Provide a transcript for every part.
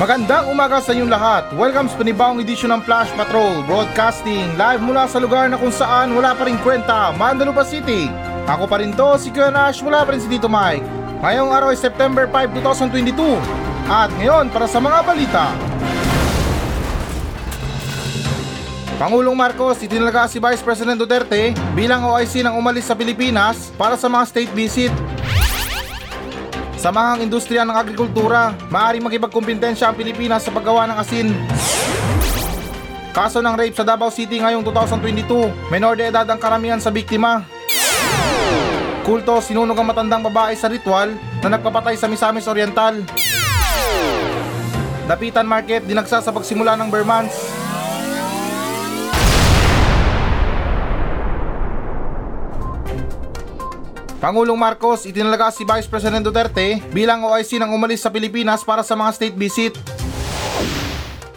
Magandang umaga sa inyong lahat. Welcome sa panibawang edisyon ng Flash Patrol Broadcasting live mula sa lugar na kung saan wala pa rin kwenta, Mandalupa City. Ako pa rin to, si Kuya Nash, wala pa rin si Tito Mike. Ngayong araw ay September 5, 2022. At ngayon, para sa mga balita. Pangulong Marcos itinalaga si Vice President Duterte bilang OIC ng umalis sa Pilipinas para sa mga state visit Samahang industriya ng agrikultura, maaaring makipagkumpetensya ang Pilipinas sa paggawa ng asin. Kaso ng rape sa Davao City ngayong 2022, menor de edad ang karamihan sa biktima. Kulto sinunog ang matandang babae sa ritual na nagpapatay sa Misamis Oriental. Dapitan Market dinagsa sa pagsimula ng Bermans. Pangulong Marcos itinalaga si Vice President Duterte bilang OIC ng umalis sa Pilipinas para sa mga state visit.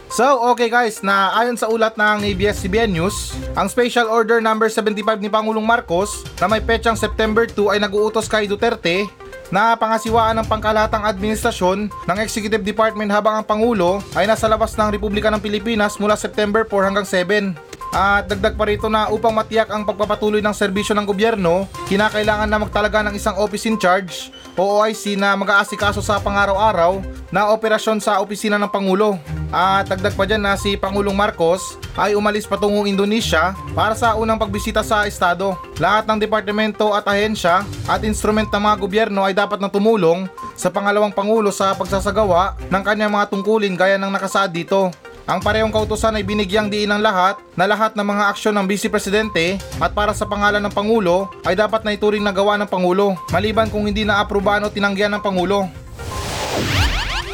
So, okay guys, na ayon sa ulat ng ABS-CBN News, ang Special Order number 75 ni Pangulong Marcos na may petsang September 2 ay nag-uutos kay Duterte na pangasiwaan ng pangkalahatang administrasyon ng Executive Department habang ang Pangulo ay nasa labas ng Republika ng Pilipinas mula September 4 hanggang 7. At dagdag pa rito na upang matiyak ang pagpapatuloy ng serbisyo ng gobyerno, kinakailangan na magtalaga ng isang office in charge o OIC na mag-aasikaso sa pangaraw-araw na operasyon sa opisina ng Pangulo. At dagdag pa dyan na si Pangulong Marcos ay umalis patungong Indonesia para sa unang pagbisita sa estado. Lahat ng departamento at ahensya at instrument ng mga gobyerno ay dapat na tumulong sa pangalawang Pangulo sa pagsasagawa ng kanyang mga tungkulin gaya ng nakasaad dito. Ang parehong kautosan ay binigyang diin ng lahat na lahat ng mga aksyon ng Vice Presidente at para sa pangalan ng Pangulo ay dapat na ituring na gawa ng Pangulo maliban kung hindi na-aprobahan o tinanggihan ng Pangulo.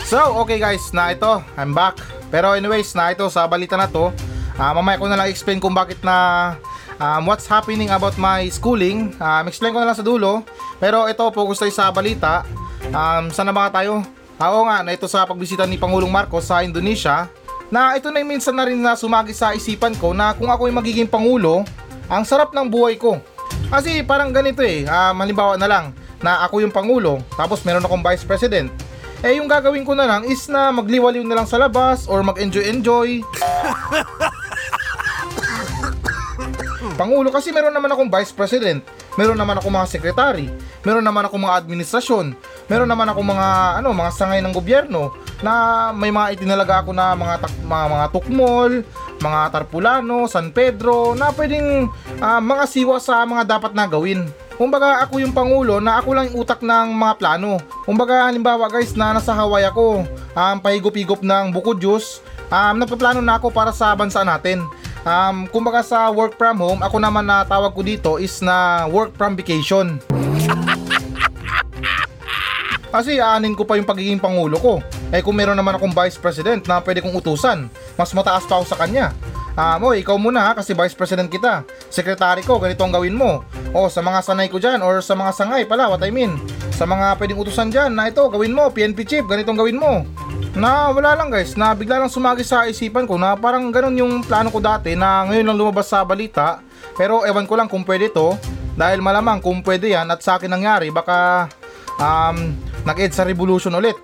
So, okay guys, na ito, I'm back. Pero anyways, na ito sa balita na to, uh, mamaya ko na lang explain kung bakit na um, what's happening about my schooling. Um, explain ko na lang sa dulo. Pero ito, focus tayo sa balita. Um, sana ba tayo? Ah, oo nga, na ito sa pagbisita ni Pangulong Marcos sa Indonesia na ito na yung minsan na rin na sumagi sa isipan ko na kung ako yung magiging pangulo, ang sarap ng buhay ko. Kasi parang ganito eh, uh, halimbawa na lang na ako yung pangulo, tapos meron akong vice president. Eh yung gagawin ko na lang is na magliwaliw na lang sa labas or mag-enjoy-enjoy. Pangulo kasi meron naman akong vice president, meron naman akong mga secretary, meron naman akong mga administrasyon, meron naman akong mga ano, mga sangay ng gobyerno, na may mga itinalaga ako na mga, tak, mga, mga tukmol, mga tarpulano, San Pedro, na pwedeng uh, mga siwa sa mga dapat na gawin. Kumbaga ako yung pangulo na ako lang yung utak ng mga plano. Kumbaga halimbawa guys na nasa Hawaii ako, um, pahigop-higop ng buko juice, um, nagpaplano na ako para sa bansa natin. Um, kumbaga sa work from home, ako naman na tawag ko dito is na work from vacation. Kasi aanin ko pa yung pagiging pangulo ko. Eh kung meron naman akong vice president na pwede kong utusan, mas mataas pa ako sa kanya. Ah, mo, ikaw muna ha, kasi vice president kita. Sekretary ko, ganito ang gawin mo. O sa mga sanay ko dyan, or sa mga sangay pala, what I mean. Sa mga pwedeng utusan dyan, na ito, gawin mo, PNP chief, ganito ang gawin mo. Na wala lang guys, na bigla lang sumagi sa isipan ko na parang ganun yung plano ko dati na ngayon lang lumabas sa balita. Pero ewan ko lang kung pwede to. Dahil malamang kung pwede yan at sa akin nangyari, baka um, nag-ed sa revolution ulit.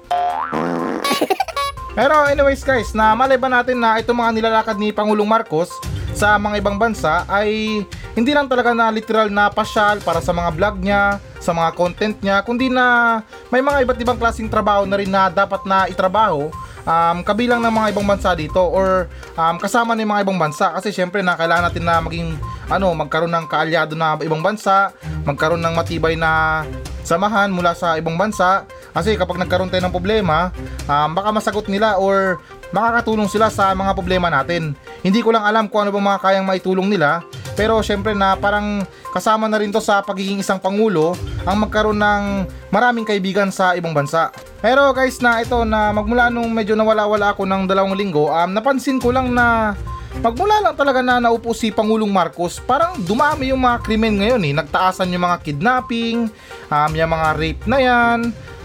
Pero anyways guys, na malay natin na itong mga nilalakad ni Pangulong Marcos sa mga ibang bansa ay hindi lang talaga na literal na pasyal para sa mga vlog niya, sa mga content niya, kundi na may mga iba't ibang klaseng trabaho na rin na dapat na itrabaho um, kabilang ng mga ibang bansa dito or um, kasama ng mga ibang bansa kasi syempre na kailangan natin na maging ano magkaroon ng kaalyado na ibang bansa magkaroon ng matibay na samahan mula sa ibang bansa kasi kapag nagkaroon tayo ng problema, um, baka masagot nila or makakatulong sila sa mga problema natin. Hindi ko lang alam kung ano ba mga kayang maitulong nila, pero syempre na parang kasama na rin to sa pagiging isang pangulo ang magkaroon ng maraming kaibigan sa ibang bansa. Pero guys na ito na magmula nung medyo nawala-wala ako ng dalawang linggo, um, napansin ko lang na Pagmula lang talaga na naupo si Pangulong Marcos, parang dumami yung mga krimen ngayon eh. Nagtaasan yung mga kidnapping, um, yung mga rape na yan,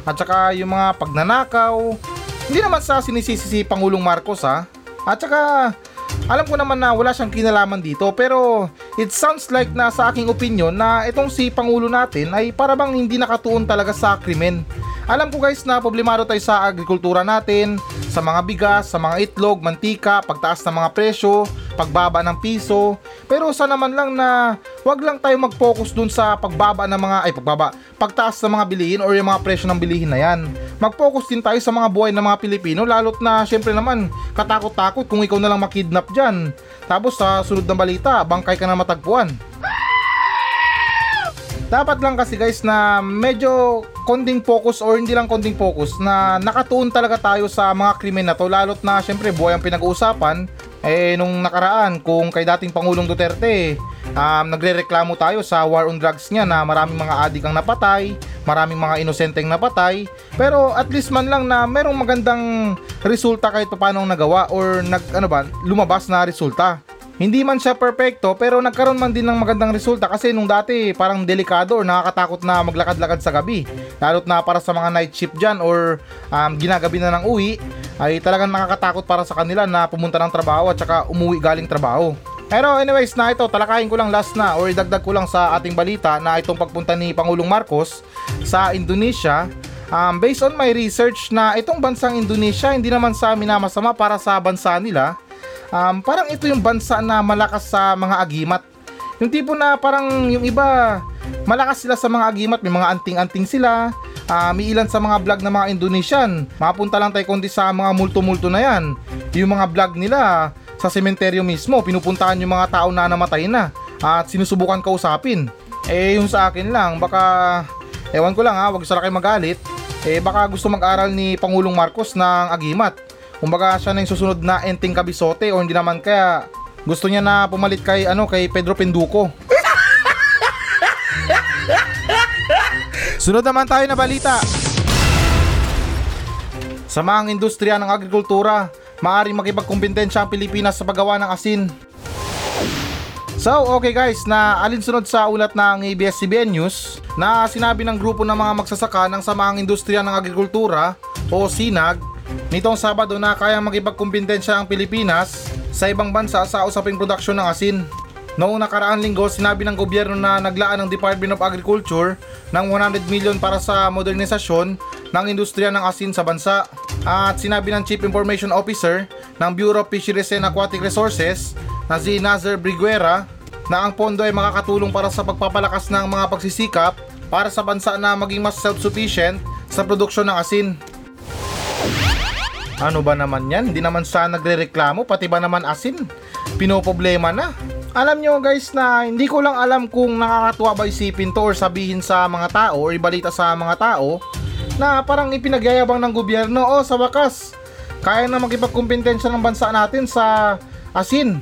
at saka yung mga pagnanakaw. Hindi naman sa sinisisi si Pangulong Marcos ha. At saka alam ko naman na wala siyang kinalaman dito pero it sounds like na sa aking opinion na itong si Pangulo natin ay parabang hindi nakatuon talaga sa krimen. Alam ko guys na problemado tayo sa agrikultura natin, sa mga bigas, sa mga itlog, mantika, pagtaas ng mga presyo, pagbaba ng piso. Pero sa naman lang na wag lang tayo mag-focus dun sa pagbaba ng mga, ay pagbaba, pagtaas ng mga bilihin or yung mga presyo ng bilihin na yan. Mag-focus din tayo sa mga buhay ng mga Pilipino, lalo't na syempre naman, katakot-takot kung ikaw na lang makidnap dyan. Tapos sa sunod na balita, bangkay ka na matagpuan. Dapat lang kasi guys na medyo konting focus or hindi lang konting focus na nakatuon talaga tayo sa mga krimen na to. Lalo't na syempre buhay ang pinag-uusapan. Eh nung nakaraan kung kay dating Pangulong Duterte um, nagrereklamo tayo sa war on drugs niya na maraming mga adik ang napatay maraming mga inosenteng napatay. Pero at least man lang na merong magandang resulta kahit paano nagawa or nag ano ba lumabas na resulta hindi man siya perfecto pero nagkaroon man din ng magandang resulta kasi nung dati parang delikado or nakakatakot na maglakad-lakad sa gabi. Lalo't na para sa mga night shift dyan or um, ginagabi na ng uwi ay talagang nakakatakot para sa kanila na pumunta ng trabaho at saka umuwi galing trabaho. Pero anyways na ito, talakayin ko lang last na or idagdag ko lang sa ating balita na itong pagpunta ni Pangulong Marcos sa Indonesia Um, based on my research na itong bansang Indonesia hindi naman sa minamasama para sa bansa nila um, parang ito yung bansa na malakas sa mga agimat. Yung tipo na parang yung iba, malakas sila sa mga agimat, may mga anting-anting sila, uh, may ilan sa mga vlog ng mga Indonesian. Mapunta lang tayo kundi sa mga multo-multo na yan. Yung mga vlog nila sa sementeryo mismo, pinupuntahan yung mga tao na namatay na at sinusubukan kausapin. Eh yung sa akin lang, baka ewan ko lang ha, wag sana kayo magalit. Eh baka gusto mag-aral ni Pangulong Marcos ng agimat Kumbaga siya na yung susunod na enting kabisote o hindi naman kaya gusto niya na pumalit kay ano kay Pedro Penduko. Sunod naman tayo na balita. Sa mga industriya ng agrikultura, maaaring makipagkumpetensya ang Pilipinas sa paggawa ng asin. So, okay guys, na alinsunod sa ulat ng ABS-CBN News na sinabi ng grupo ng mga magsasaka ng samahang industriya ng agrikultura o SINAG Nitong Sabado na kayang makipagkumpetensya ang Pilipinas sa ibang bansa sa usaping produksyon ng asin. Noong nakaraang linggo, sinabi ng gobyerno na naglaan ng Department of Agriculture ng 100 million para sa modernisasyon ng industriya ng asin sa bansa. At sinabi ng Chief Information Officer ng Bureau of Fisheries and Aquatic Resources na si Nazar Briguera na ang pondo ay makakatulong para sa pagpapalakas ng mga pagsisikap para sa bansa na maging mas self-sufficient sa produksyon ng asin. Ano ba naman yan? Hindi naman sa nagre-reklamo, pati ba naman asin? Pinoproblema na. Alam nyo guys na hindi ko lang alam kung nakakatuwa ba isipin to or sabihin sa mga tao or ibalita sa mga tao na parang ipinagyayabang ng gobyerno o oh, sa wakas kaya na makipagkumpetensya ng bansa natin sa asin.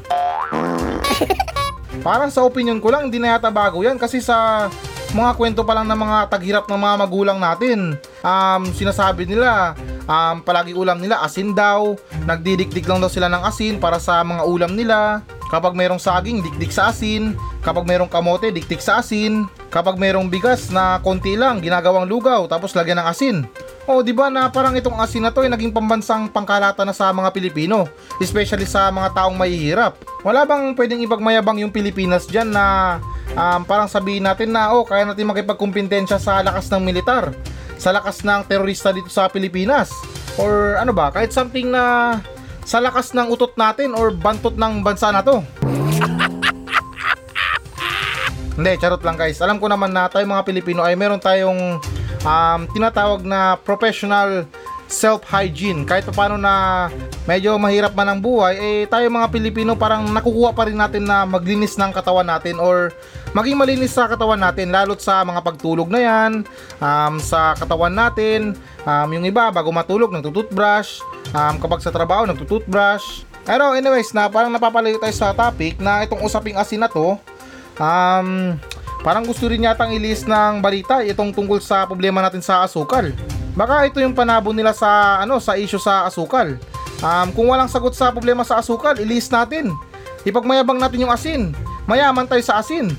parang sa opinion ko lang hindi na yata bago yan kasi sa mga kwento pa lang ng mga taghirap ng mga magulang natin. Um, sinasabi nila um, palagi ulam nila asin daw, nagdidikdik lang daw sila ng asin para sa mga ulam nila. Kapag merong saging, dikdik sa asin. Kapag merong kamote, dikdik sa asin. Kapag merong bigas na konti lang, ginagawang lugaw, tapos lagyan ng asin. O, oh, di ba na parang itong asin na to ay naging pambansang pangkalata na sa mga Pilipino, especially sa mga taong mahihirap. Wala bang pwedeng ipagmayabang yung Pilipinas diyan na um, parang sabihin natin na oh, kaya natin makipagkumpetensya sa lakas ng militar sa lakas ng terorista dito sa Pilipinas? Or ano ba kahit something na sa lakas ng utot natin or bantot ng bansa na to? Hindi charot lang guys. Alam ko naman na tayo mga Pilipino ay meron tayong um, tinatawag na professional self-hygiene. Kahit pa paano na medyo mahirap man ang buhay, eh tayo mga Pilipino parang nakukuha pa rin natin na maglinis ng katawan natin or maging malinis sa katawan natin lalot sa mga pagtulog na yan, um, sa katawan natin, um, yung iba bago matulog nagtututbrush, um, kapag sa trabaho nagtututbrush. Pero anyways na parang napapalayo tayo sa topic na itong usaping asin na to, um, parang gusto rin yatang ilis ng balita itong tungkol sa problema natin sa asukal. Baka ito yung panabo nila sa ano sa issue sa asukal. Um, kung walang sagot sa problema sa asukal, ilis natin. Ipagmayabang natin yung asin. Mayaman tayo sa asin.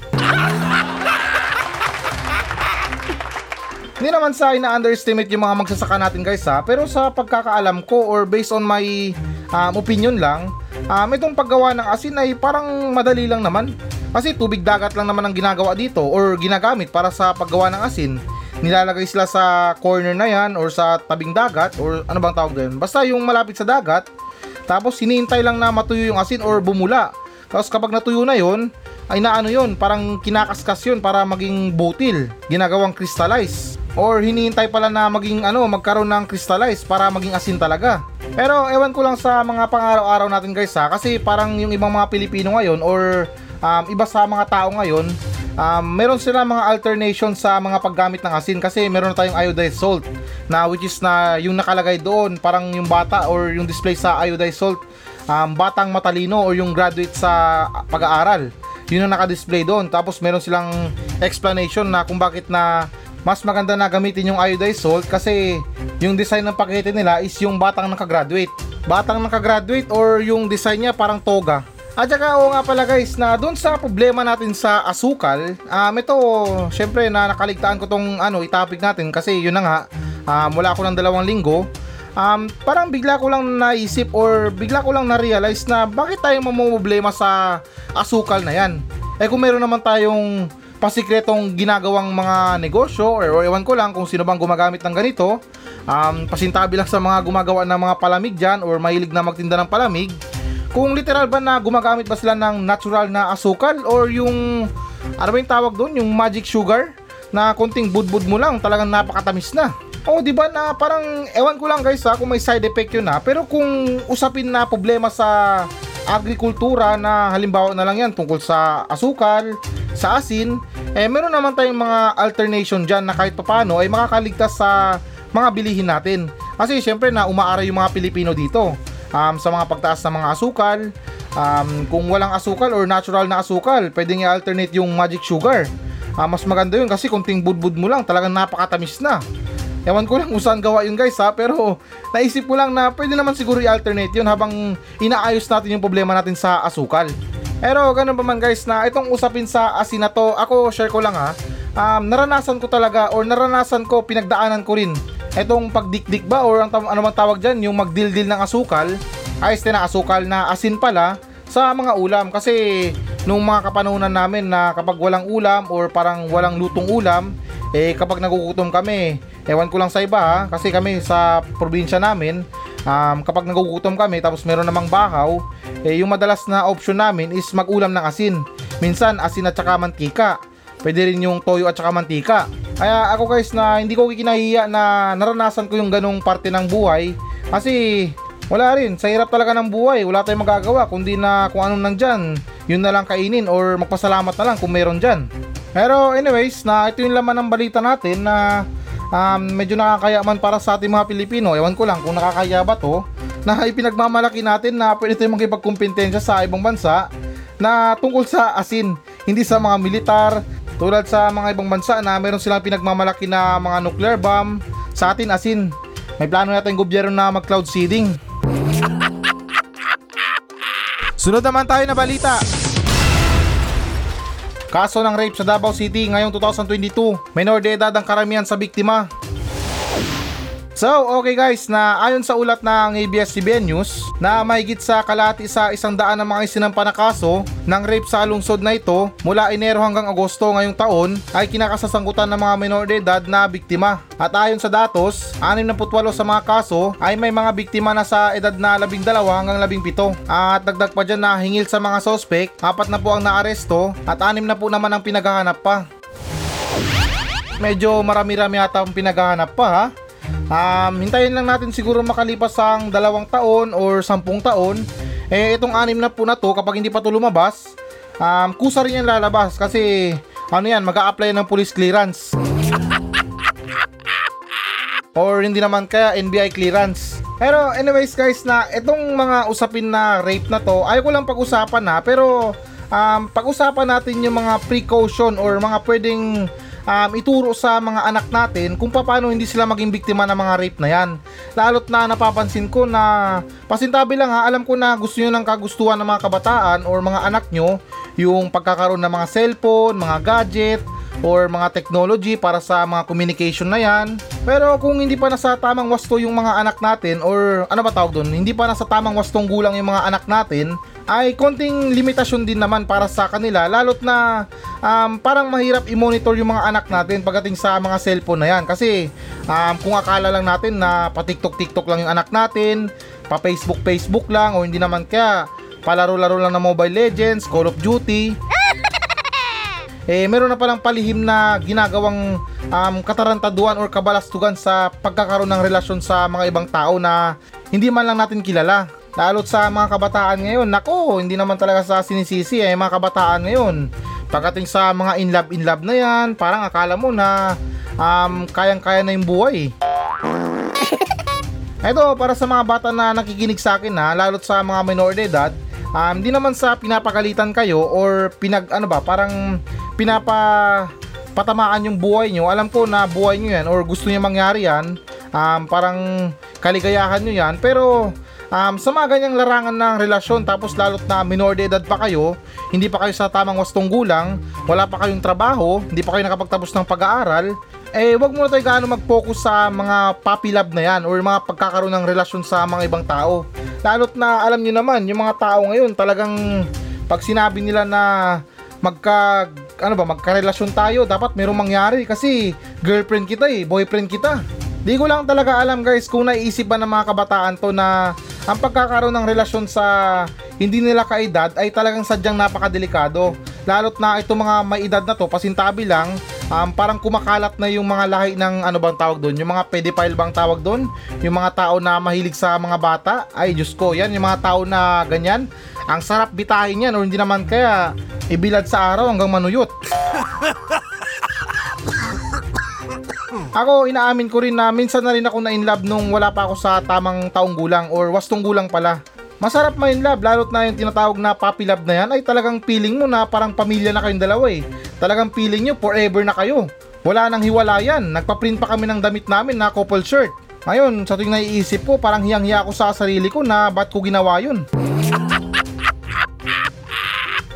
Hindi naman sa ina-underestimate yung mga magsasaka natin guys ha, pero sa pagkakaalam ko or based on my um, opinion lang, um, itong paggawa ng asin ay parang madali lang naman. Kasi tubig dagat lang naman ang ginagawa dito or ginagamit para sa paggawa ng asin. nilalagay sila sa corner na yan or sa tabing dagat or ano bang tawag doon. Basta yung malapit sa dagat, tapos hinihintay lang na matuyo yung asin or bumula. Tapos kapag natuyo na yon, ay naano yon, parang kinakaskas yon para maging butil, ginagawang crystallize. Or hinihintay pala na maging ano, magkaroon ng crystallize para maging asin talaga. Pero ewan ko lang sa mga pang-araw-araw natin guys ha, kasi parang yung ibang mga Pilipino ngayon or um, iba sa mga tao ngayon, um, meron sila mga alternation sa mga paggamit ng asin kasi meron na tayong iodized salt na which is na yung nakalagay doon parang yung bata or yung display sa iodized salt um, batang matalino or yung graduate sa pag-aaral yun ang naka-display doon. Tapos meron silang explanation na kung bakit na mas maganda na gamitin yung iodized salt kasi yung design ng pakete nila is yung batang nakagraduate. Batang nakagraduate or yung design niya parang toga. At saka oo nga pala guys na doon sa problema natin sa asukal, um, ito syempre na nakaligtaan ko tong ano itapik natin kasi yun na nga um, wala ako ng dalawang linggo um, parang bigla ko lang naisip or bigla ko lang na-realize na bakit tayo mamumblema sa asukal na yan. Eh kung meron naman tayong pasikretong ginagawang mga negosyo or, or ewan ko lang kung sino bang gumagamit ng ganito, um, pasintabi lang sa mga gumagawa ng mga palamig dyan or mahilig na magtinda ng palamig, kung literal ba na gumagamit ba sila ng natural na asukal or yung ano ba yung tawag doon, yung magic sugar na konting budbud mo lang talagang napakatamis na. O di ba na parang ewan ko lang guys ha kung may side effect yun ha pero kung usapin na problema sa agrikultura na halimbawa na lang yan tungkol sa asukal, sa asin, eh meron naman tayong mga alternation dyan na kahit papano ay makakaligtas sa mga bilihin natin. Kasi syempre na umaaray yung mga Pilipino dito um, sa mga pagtaas ng mga asukal. Um, kung walang asukal or natural na asukal, pwedeng i-alternate yung magic sugar. Uh, mas maganda yun kasi kunting budbud mo lang, talagang napakatamis na. Ewan ko lang kung saan gawa yun guys ha, pero naisip ko lang na pwede naman siguro i-alternate yun habang inaayos natin yung problema natin sa asukal. Pero ganun pa man guys na itong usapin sa asin na to, ako share ko lang ha, um, naranasan ko talaga or naranasan ko, pinagdaanan ko rin etong pagdikdik ba or ang ano man tawag dyan, yung magdildil ng asukal, ayos na asukal na asin pala sa mga ulam. Kasi nung mga kapanahunan namin na kapag walang ulam or parang walang lutong ulam, eh kapag nagugutom kami, ewan ko lang sa iba ha, kasi kami sa probinsya namin, um, kapag nagugutom kami tapos meron namang bahaw, eh yung madalas na option namin is mag-ulam ng asin. Minsan asin at saka mantika. Pwede rin yung toyo at saka mantika. Kaya ako guys na hindi ko kinahiya na naranasan ko yung ganong parte ng buhay kasi wala rin, sa hirap talaga ng buhay, wala tayong magagawa kundi na kung anong nandyan, yun na lang kainin or magpasalamat na lang kung meron dyan. Pero anyways, na ito yung laman ng balita natin na um, medyo nakakaya man para sa ating mga Pilipino. Ewan ko lang kung nakakaya ba to na ipinagmamalaki natin na pwede tayong magkipagkumpetensya sa ibang bansa na tungkol sa asin, hindi sa mga militar, tulad sa mga ibang bansa na meron silang pinagmamalaki na mga nuclear bomb, sa atin asin. May plano natin gobyerno na mag cloud seeding. Sunod naman tayo na balita. Kaso ng rape sa Davao City ngayong 2022. Minor de edad ang karamihan sa biktima. So, okay guys, na ayon sa ulat ng ABS-CBN News, na mahigit sa kalati sa isang daan ng mga isinampa na kaso ng rape sa lungsod na ito mula Enero hanggang Agosto ngayong taon ay kinakasasangkutan ng mga minor de edad na biktima. At ayon sa datos, 68 sa mga kaso ay may mga biktima na sa edad na 12 hanggang 17. At dagdag pa dyan na hingil sa mga sospek, apat na po ang naaresto at anim na po naman ang pinaghahanap pa. Medyo marami-rami ata ang pinaghahanap pa ha Um, hintayin lang natin siguro makalipas ang dalawang taon or sampung taon. Eh, itong anim na po na to, kapag hindi pa to lumabas, um, kusa rin yan lalabas kasi ano yan, mag apply ng police clearance. or hindi naman kaya NBI clearance. Pero anyways guys na itong mga usapin na rape na to, ayaw ko lang pag-usapan na pero um, pag-usapan natin yung mga precaution or mga pwedeng um, ituro sa mga anak natin kung paano hindi sila maging biktima ng mga rape na yan. Lalo't na napapansin ko na pasintabi lang ha, alam ko na gusto nyo ng kagustuhan ng mga kabataan or mga anak nyo yung pagkakaroon ng mga cellphone, mga gadget, or mga technology para sa mga communication na yan. Pero kung hindi pa nasa tamang wasto yung mga anak natin or ano ba tawag doon, hindi pa nasa tamang wastong gulang yung mga anak natin, ay konting limitasyon din naman para sa kanila lalot na um, parang mahirap i-monitor yung mga anak natin pagdating sa mga cellphone na yan kasi um, kung akala lang natin na pa TikTok TikTok lang yung anak natin pa Facebook Facebook lang o hindi naman kaya palaro-laro lang ng Mobile Legends, Call of Duty eh meron na palang palihim na ginagawang um, katarantaduan or kabalastugan sa pagkakaroon ng relasyon sa mga ibang tao na hindi man lang natin kilala. Lalo't sa mga kabataan ngayon, nako, hindi naman talaga sa sinisisi eh, mga kabataan ngayon. Pagdating sa mga in love in love na yan, parang akala mo na um, kayang-kaya na yung buhay. Ito, para sa mga bata na nakikinig sa akin ha, lalo't sa mga minor de edad, um, hindi naman sa pinapagalitan kayo or pinag, ano ba, parang pinapa patamaan yung buhay nyo. Alam ko na buhay nyo yan or gusto nyo mangyari yan, um, parang kaligayahan nyo yan. Pero um, sa mga ganyang larangan ng relasyon tapos lalot na minor de edad pa kayo, hindi pa kayo sa tamang wastong gulang, wala pa kayong trabaho, hindi pa kayo nakapagtapos ng pag-aaral, eh wag muna tayo gaano mag-focus sa mga puppy love na yan or mga pagkakaroon ng relasyon sa mga ibang tao. Lalot na alam nyo naman, yung mga tao ngayon talagang pag sinabi nila na magka ano ba magkarelasyon tayo dapat merong mangyari kasi girlfriend kita eh boyfriend kita di ko lang talaga alam guys kung naiisip ba ng mga kabataan to na ang pagkakaroon ng relasyon sa hindi nila kaedad ay talagang sadyang napakadelikado. Lalot na itong mga may edad na to pasintabi lang um, parang kumakalat na yung mga lahi ng ano bang tawag doon? Yung mga pedophile bang tawag doon? Yung mga tao na mahilig sa mga bata? Ay Diyos ko yan yung mga tao na ganyan. Ang sarap bitahin yan o hindi naman kaya ibilad sa araw hanggang manuyot. Ako, inaamin ko rin na minsan na rin ako na in love nung wala pa ako sa tamang taong gulang or wastong gulang pala. Masarap ma in love, lalot na yung tinatawag na puppy love na yan ay talagang feeling mo na parang pamilya na kayong dalawa eh. Talagang feeling nyo forever na kayo. Wala nang hiwalayan, nagpa-print pa kami ng damit namin na couple shirt. Ngayon, sa tuwing naiisip ko, parang hiyang-hiya ako sa sarili ko na ba't ko ginawa yun.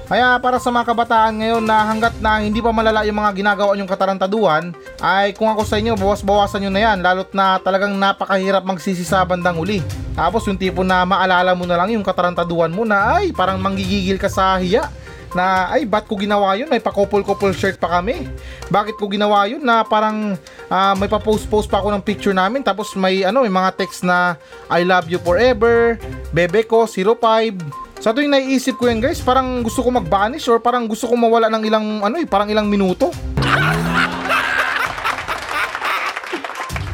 Kaya para sa mga kabataan ngayon na hanggat na hindi pa malala yung mga ginagawa nyong katarantaduhan, ay kung ako sa inyo, bawas-bawasan nyo na yan, lalot na talagang napakahirap magsisi sa bandang uli. Tapos yung tipo na maalala mo na lang yung katarantaduhan mo na ay parang manggigigil ka sa hiya na ay ba't ko ginawa yun? Ay pa-couple-couple shirt pa kami. Bakit ko ginawa yun na parang uh, may pa-post-post pa ako ng picture namin tapos may ano may mga text na I love you forever bebe ko 05 sa tuwing naiisip ko yan guys, parang gusto ko mag-vanish or parang gusto ko mawala ng ilang ano eh, parang ilang minuto.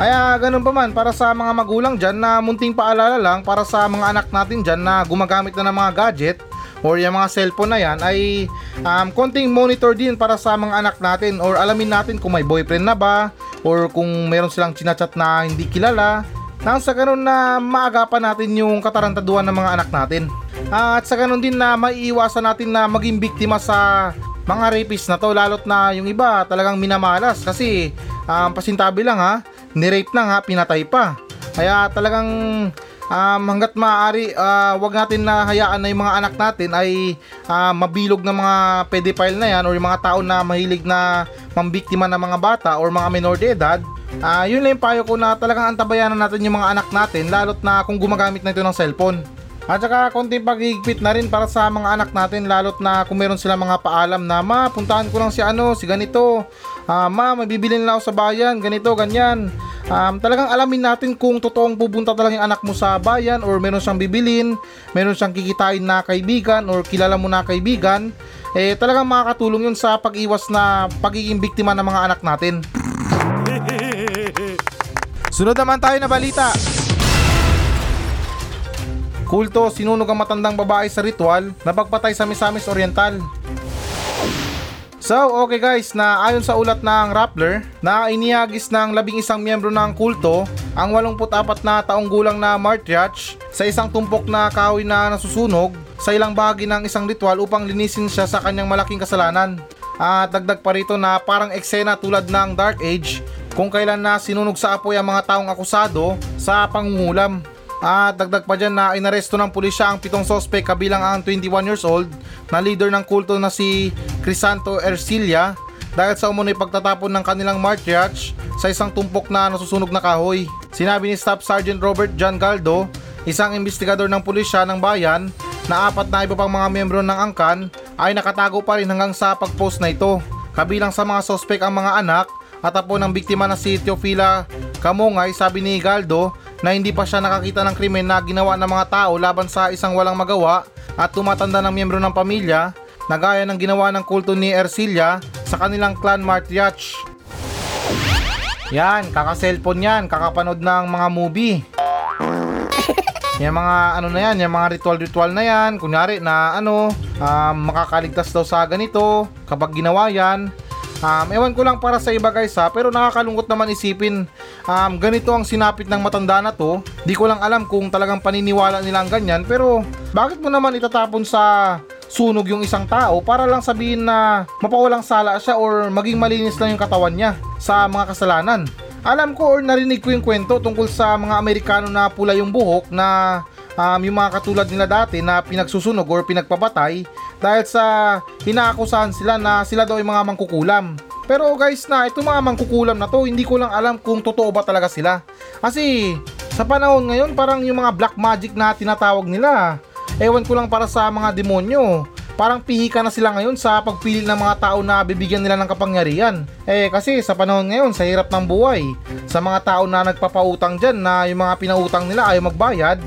Kaya ganun pa man para sa mga magulang dyan na munting paalala lang para sa mga anak natin dyan na gumagamit na ng mga gadget or yung mga cellphone na yan ay um, konting monitor din para sa mga anak natin or alamin natin kung may boyfriend na ba or kung meron silang chinachat na hindi kilala nang sa ganun na maagapan natin yung katarantaduhan ng mga anak natin. Uh, at sa ganun din na maiiwasan natin na maging biktima sa mga rapist na to lalot na yung iba talagang minamalas kasi um, pasintabi lang ha? Ni-rape na nga pinatay pa. Kaya talagang um, hanggat maaari uh, wag natin na hayaan na yung mga anak natin ay uh, mabilog ng mga pedophile na yan or yung mga tao na mahilig na mambiktima ng mga bata or mga minor de edad uh, yun lang yung payo ko na talagang antabayanan natin yung mga anak natin lalot na kung gumagamit na ito ng cellphone at saka konting paghigpit na rin para sa mga anak natin lalot na kung meron sila mga paalam na ma puntahan ko lang si ano si ganito. Uh, ma may bibili nila ako sa bayan ganito ganyan. Um, talagang alamin natin kung totoong pupunta talaga yung anak mo sa bayan or meron siyang bibilin meron siyang kikitain na kaibigan or kilala mo na kaibigan eh talagang makakatulong yun sa pag-iwas na pagiging biktima ng mga anak natin. Sunod naman tayo na balita Kulto, sinunog ang matandang babae sa ritual na pagpatay sa Misamis Oriental. So, okay guys, na ayon sa ulat ng Rappler, na inihagis ng labing isang miyembro ng kulto ang 84 na taong gulang na Martyach sa isang tumpok na kahoy na nasusunog sa ilang bahagi ng isang ritual upang linisin siya sa kanyang malaking kasalanan. At dagdag pa rito na parang eksena tulad ng Dark Age kung kailan na sinunog sa apoy ang mga taong akusado sa pangungulam. At dagdag pa dyan na inaresto ng pulisya ang pitong sospek kabilang ang 21 years old na leader ng kulto na si Crisanto Ercilia dahil sa umunoy pagtatapon ng kanilang matriarch sa isang tumpok na nasusunog na kahoy. Sinabi ni Staff Sergeant Robert John Galdo, isang investigador ng pulisya ng bayan, na apat na iba pang mga miyembro ng angkan ay nakatago pa rin hanggang sa pagpost na ito. Kabilang sa mga sospek ang mga anak at apo ng biktima na si Teofila Kamungay sabi ni Galdo na hindi pa siya nakakita ng krimen na ginawa ng mga tao laban sa isang walang magawa at tumatanda ng miyembro ng pamilya na gaya ng ginawa ng kulto ni Ercilia sa kanilang clan Martiach. Yan, kaka-cellphone yan, kakapanood ng mga movie. Yung mga ano na yan, yung mga ritual-ritual na yan, kunyari na ano, um, makakaligtas daw sa ganito kapag ginawa yan. Um, ewan ko lang para sa iba guys ha, pero nakakalungkot naman isipin. Um, ganito ang sinapit ng matanda na to. Di ko lang alam kung talagang paniniwala nila ang ganyan, pero bakit mo naman itatapon sa sunog yung isang tao para lang sabihin na mapawalang sala siya or maging malinis lang yung katawan niya sa mga kasalanan. Alam ko or narinig ko yung kwento tungkol sa mga Amerikano na pula yung buhok na um, yung mga katulad nila dati na pinagsusunog or pinagpapatay dahil sa hinaakusahan sila na sila daw ay mga mangkukulam. Pero guys na itong mga mangkukulam na to hindi ko lang alam kung totoo ba talaga sila. Kasi sa panahon ngayon parang yung mga black magic na tinatawag nila. Ewan ko lang para sa mga demonyo parang pihika na sila ngayon sa pagpili ng mga tao na bibigyan nila ng kapangyarihan. Eh kasi sa panahon ngayon sa hirap ng buhay, sa mga tao na nagpapautang dyan na yung mga pinautang nila ayaw magbayad,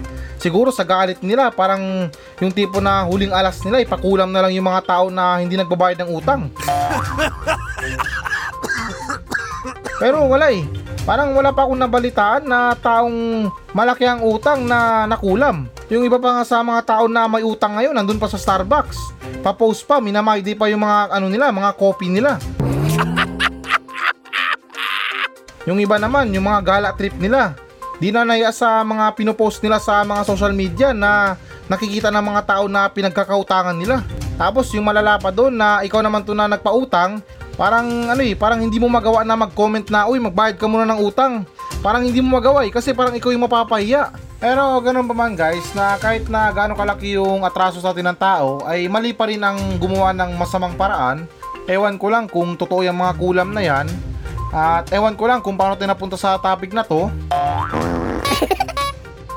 siguro sa galit nila parang yung tipo na huling alas nila ipakulam na lang yung mga tao na hindi nagbabayad ng utang. Pero wala eh. Parang wala pa akong nabalitaan na taong malaki ang utang na nakulam. Yung iba pa nga sa mga tao na may utang ngayon, nandun pa sa Starbucks. Pa-post pa, minamaydi pa yung mga ano nila, mga coffee nila. yung iba naman, yung mga gala trip nila. Di na naya sa mga pinopost nila sa mga social media na nakikita ng mga tao na pinagkakautangan nila. Tapos yung malala pa doon na ikaw naman to na nagpautang, parang ano eh, parang hindi mo magawa na mag-comment na, uy, magbayad ka muna ng utang. Parang hindi mo magawa eh, kasi parang ikaw yung mapapahiya. Pero ganun pa man guys, na kahit na gaano kalaki yung atraso sa atin ng tao, ay mali pa rin ang gumawa ng masamang paraan. Ewan ko lang kung totoo yung mga kulam na yan. At ewan ko lang kung paano tayo napunta sa topic na to.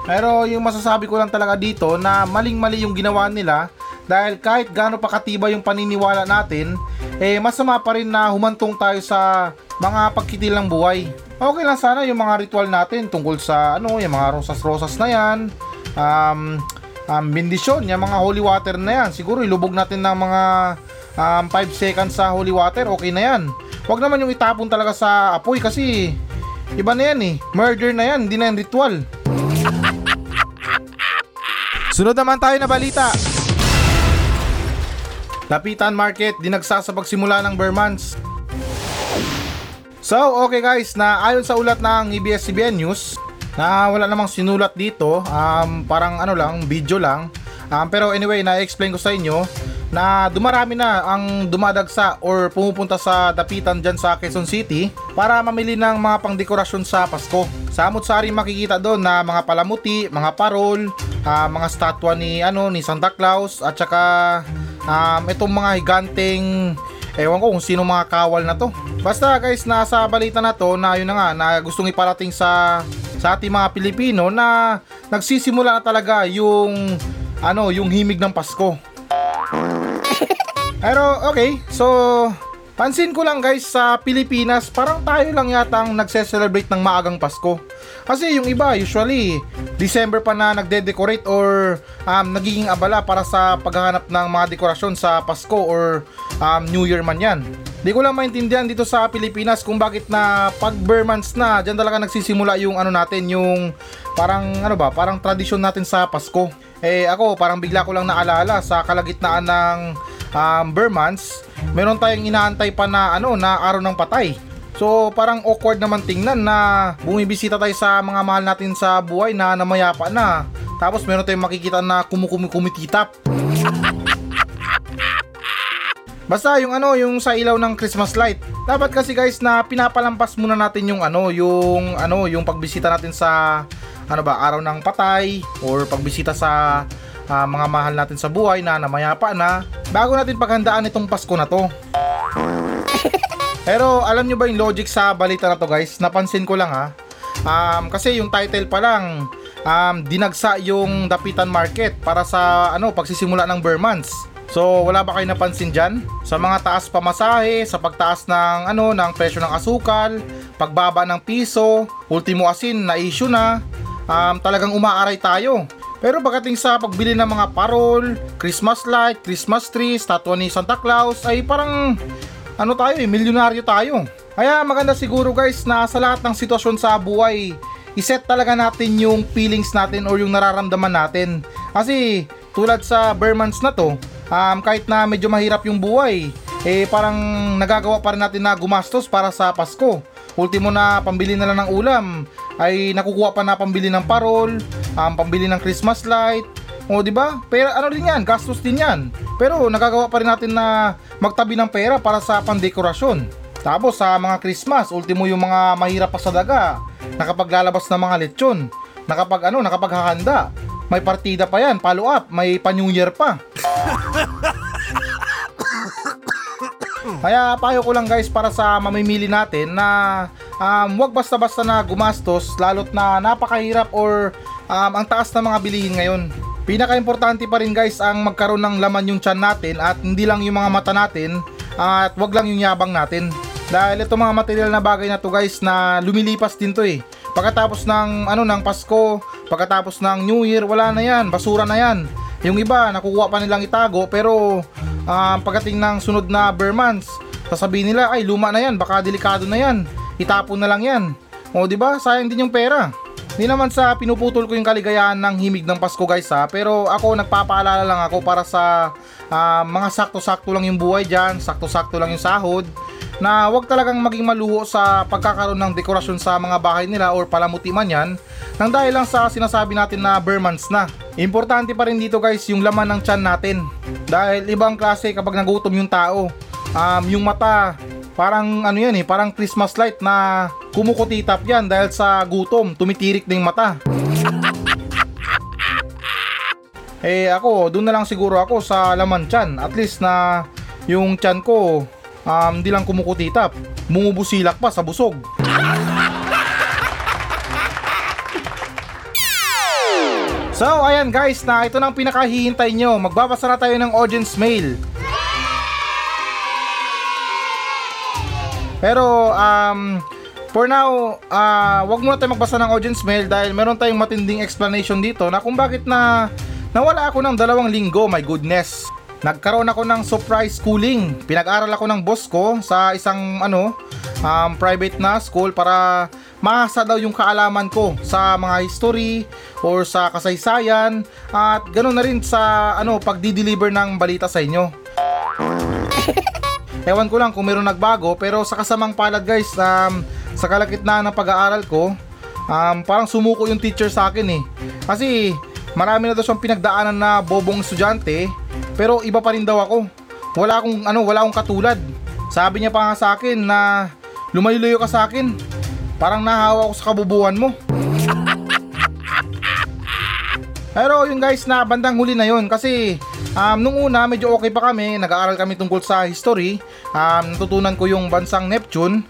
Pero yung masasabi ko lang talaga dito na maling-mali yung ginawa nila dahil kahit gaano pa katiba yung paniniwala natin, eh masama pa rin na humantong tayo sa mga pagkitil ng buhay. Okay lang sana yung mga ritual natin tungkol sa ano, yung mga rosas-rosas na yan, um, um, bendisyon, yung mga holy water na yan. Siguro ilubog natin ng mga um, 5 seconds sa holy water, okay na yan. Huwag naman yung itapon talaga sa apoy kasi iba na yan eh. Murder na yan, hindi na yan ritual. Sunod naman tayo na balita. Lapitan Market, dinagsa sa pagsimula ng Bermans. So, okay guys, na ayon sa ulat ng ABS-CBN News, na wala namang sinulat dito, um, parang ano lang, video lang. Um, pero anyway, na-explain ko sa inyo na dumarami na ang dumadagsa or pumupunta sa dapitan dyan sa Quezon City para mamili ng mga pangdekorasyon sa Pasko. Sa Amutsari makikita doon na mga palamuti, mga parol, uh, mga statwa ni ano ni Santa Claus at saka um, itong mga higanteng ewan ko kung sino mga kawal na to. Basta guys, nasa balita na to na yun na nga na gustong iparating sa sa ating mga Pilipino na nagsisimula na talaga yung ano, yung himig ng Pasko. Pero okay, so pansin ko lang guys sa Pilipinas, parang tayo lang yata ang nagse-celebrate ng maagang Pasko. Kasi yung iba usually December pa na nagde-decorate or um, nagiging abala para sa paghahanap ng mga dekorasyon sa Pasko or um, New Year man yan. Di ko lang maintindihan dito sa Pilipinas kung bakit na pag bare months na, dyan talaga nagsisimula yung ano natin, yung parang ano ba, parang tradisyon natin sa Pasko. Eh ako, parang bigla ko lang naalala sa kalagitnaan ng um, bare months, meron tayong inaantay pa na ano, na araw ng patay. So parang awkward naman tingnan na bumibisita tayo sa mga mahal natin sa buhay na namayapa na. Tapos meron tayong makikita na kumukumititap. Basta yung ano, yung sa ilaw ng Christmas light. Dapat kasi guys na pinapalampas muna natin yung ano, yung ano, yung pagbisita natin sa ano ba, araw ng patay or pagbisita sa uh, mga mahal natin sa buhay na namayapa na bago natin paghandaan itong Pasko na to. Pero alam nyo ba yung logic sa balita na to guys? Napansin ko lang ha. Um, kasi yung title pa lang, um, dinagsa yung Dapitan Market para sa ano pagsisimula ng Burmans. So wala ba kayo napansin dyan? Sa mga taas pamasahe, sa pagtaas ng ano ng presyo ng asukal, pagbaba ng piso, ultimo asin na issue na, um, talagang umaaray tayo. Pero pagdating sa pagbili ng mga parol, Christmas light, Christmas tree, statwa ni Santa Claus ay parang ano tayo eh, milyonaryo tayo. Kaya maganda siguro guys na sa lahat ng sitwasyon sa buhay, iset talaga natin yung feelings natin or yung nararamdaman natin. Kasi tulad sa Burmans na to, um, kahit na medyo mahirap yung buhay, eh parang nagagawa pa rin natin na gumastos para sa Pasko. Ultimo na pambili na lang ng ulam, ay nakukuha pa na pambili ng parol, um, pambili ng Christmas light, o di ba? Pero ano din 'yan, gastos din 'yan. Pero nagagawa pa rin natin na magtabi ng pera para sa pandekorasyon. Tapos sa mga Christmas, ultimo yung mga mahirap pa sa daga, nakapaglalabas ng mga lechon, nakapag ano, nakapaghahanda. May partida pa yan, follow up, may pa New Year pa. Kaya payo ko lang guys para sa mamimili natin na um, wag basta-basta na gumastos lalo't na napakahirap or um, ang taas ng mga bilihin ngayon. Pinaka-importante pa rin guys ang magkaroon ng laman yung tiyan natin at hindi lang yung mga mata natin at wag lang yung yabang natin. Dahil ito mga material na bagay na to guys na lumilipas din to eh. Pagkatapos ng ano ng Pasko, pagkatapos ng New Year, wala na yan, basura na yan. Yung iba nakukuha pa nilang itago pero um, pagdating ng sunod na Burmans, sasabihin nila ay luma na yan, baka delikado na yan. Itapon na lang yan. O di ba? Sayang din yung pera. Hindi naman sa pinuputol ko yung kaligayahan ng himig ng Pasko guys ha, pero ako nagpapaalala lang ako para sa uh, mga sakto-sakto lang yung buhay dyan, sakto-sakto lang yung sahod, na wag talagang maging maluho sa pagkakaroon ng dekorasyon sa mga bahay nila or palamuti man yan, nang dahil lang sa sinasabi natin na Burmans na. Importante pa rin dito guys yung laman ng tiyan natin. Dahil ibang klase kapag nagutom yung tao. Um, yung mata, parang ano yan eh, parang Christmas light na kumukutitap yan dahil sa gutom, tumitirik na yung mata. eh ako, doon na lang siguro ako sa laman tiyan. At least na yung tiyan ko, um, di lang kumukutitap. Bumubusilak pa sa busog. So, ayan guys, na ito nang pinakahihintay nyo. Magbabasa na tayo ng audience mail. Pero, um, for now, uh, wag muna tayo magbasa ng audience mail dahil meron tayong matinding explanation dito na kung bakit na nawala ako ng dalawang linggo, my goodness. Nagkaroon ako ng surprise schooling. Pinag-aral ako ng boss ko sa isang ano, um, private na school para mahasa daw yung kaalaman ko sa mga history or sa kasaysayan at ganoon na rin sa ano pagdi-deliver ng balita sa inyo. Ewan ko lang kung meron nagbago pero sa kasamang palad guys um, sa kalagitnaan ng pag-aaral ko um, parang sumuko yung teacher sa akin eh. Kasi marami na daw siyang pinagdaanan na bobong estudyante pero iba pa rin daw ako. Wala akong ano, wala akong katulad. Sabi niya pa nga sa akin na lumayo-layo ka sa akin. Parang nahawa ako sa kabubuhan mo. Pero yung guys na bandang huli na yon kasi um, nung una medyo okay pa kami, nag-aaral kami tungkol sa history. Um, natutunan ko yung bansang Neptune.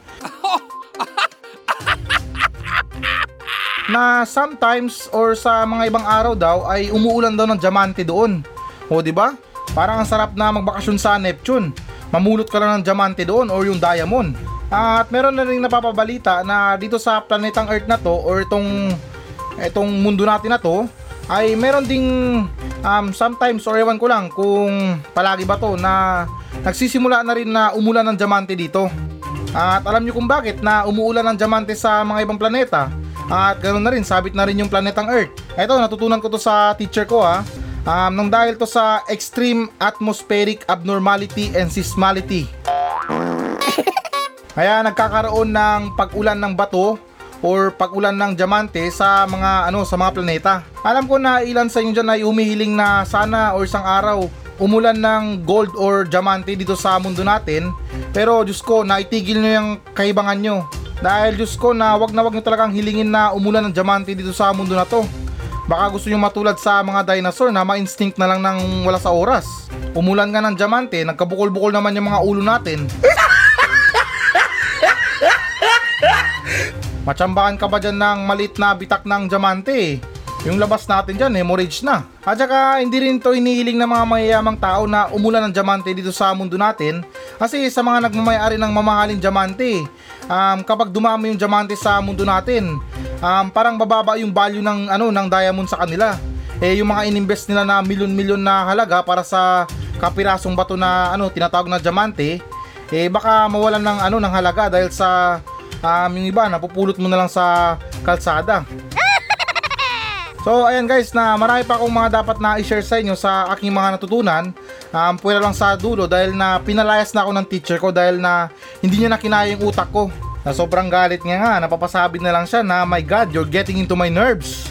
Na sometimes or sa mga ibang araw daw ay umuulan daw ng diamante doon. O di ba? Parang ang sarap na magbakasyon sa Neptune. Mamulot ka lang ng diamante doon or yung diamond. At meron na rin napapabalita na dito sa planetang Earth na to or itong itong mundo natin na to ay meron ding um, sometimes or ewan ko lang kung palagi ba to na nagsisimula na rin na umulan ng diamante dito. At alam nyo kung bakit na umuulan ng diamante sa mga ibang planeta. At ganoon na rin, sabit na rin yung planetang Earth. Ito, natutunan ko to sa teacher ko ha. Um, nang dahil to sa extreme atmospheric abnormality and seismality. Kaya nagkakaroon ng pag-ulan ng bato or pag-ulan ng diamante sa mga ano sa mga planeta. Alam ko na ilan sa inyo diyan ay humihiling na sana or isang araw umulan ng gold or diamante dito sa mundo natin. Pero Diyos ko, naitigil nyo yung kahibangan nyo. Dahil Diyos ko na wag na wag nyo talagang hilingin na umulan ng diamante dito sa mundo na to. Baka gusto nyo matulad sa mga dinosaur na ma-instinct na lang ng wala sa oras. Umulan nga ng diamante, nagkabukol-bukol naman yung mga ulo natin. Machambakan ka ba dyan ng malit na bitak ng diamante eh? Yung labas natin dyan, hemorrhage na. At saka, hindi rin to inihiling ng mga mayayamang tao na umulan ng diamante dito sa mundo natin. Kasi sa mga nagmamayari ng mamahaling diamante, um, kapag dumami yung diamante sa mundo natin, um, parang bababa yung value ng, ano, ng diamond sa kanila. Eh, yung mga ininvest nila na milyon-milyon na halaga para sa kapirasong bato na ano tinatawag na diamante, eh baka mawalan ng ano ng halaga dahil sa um, yung iba napupulot mo na lang sa kalsada. So ayan guys na marami pa akong mga dapat na i-share sa inyo sa aking mga natutunan. Um, Pwera lang sa dulo dahil na pinalayas na ako ng teacher ko dahil na hindi niya na kinaya yung utak ko. Na sobrang galit niya nga napapasabi na lang siya na my god you're getting into my nerves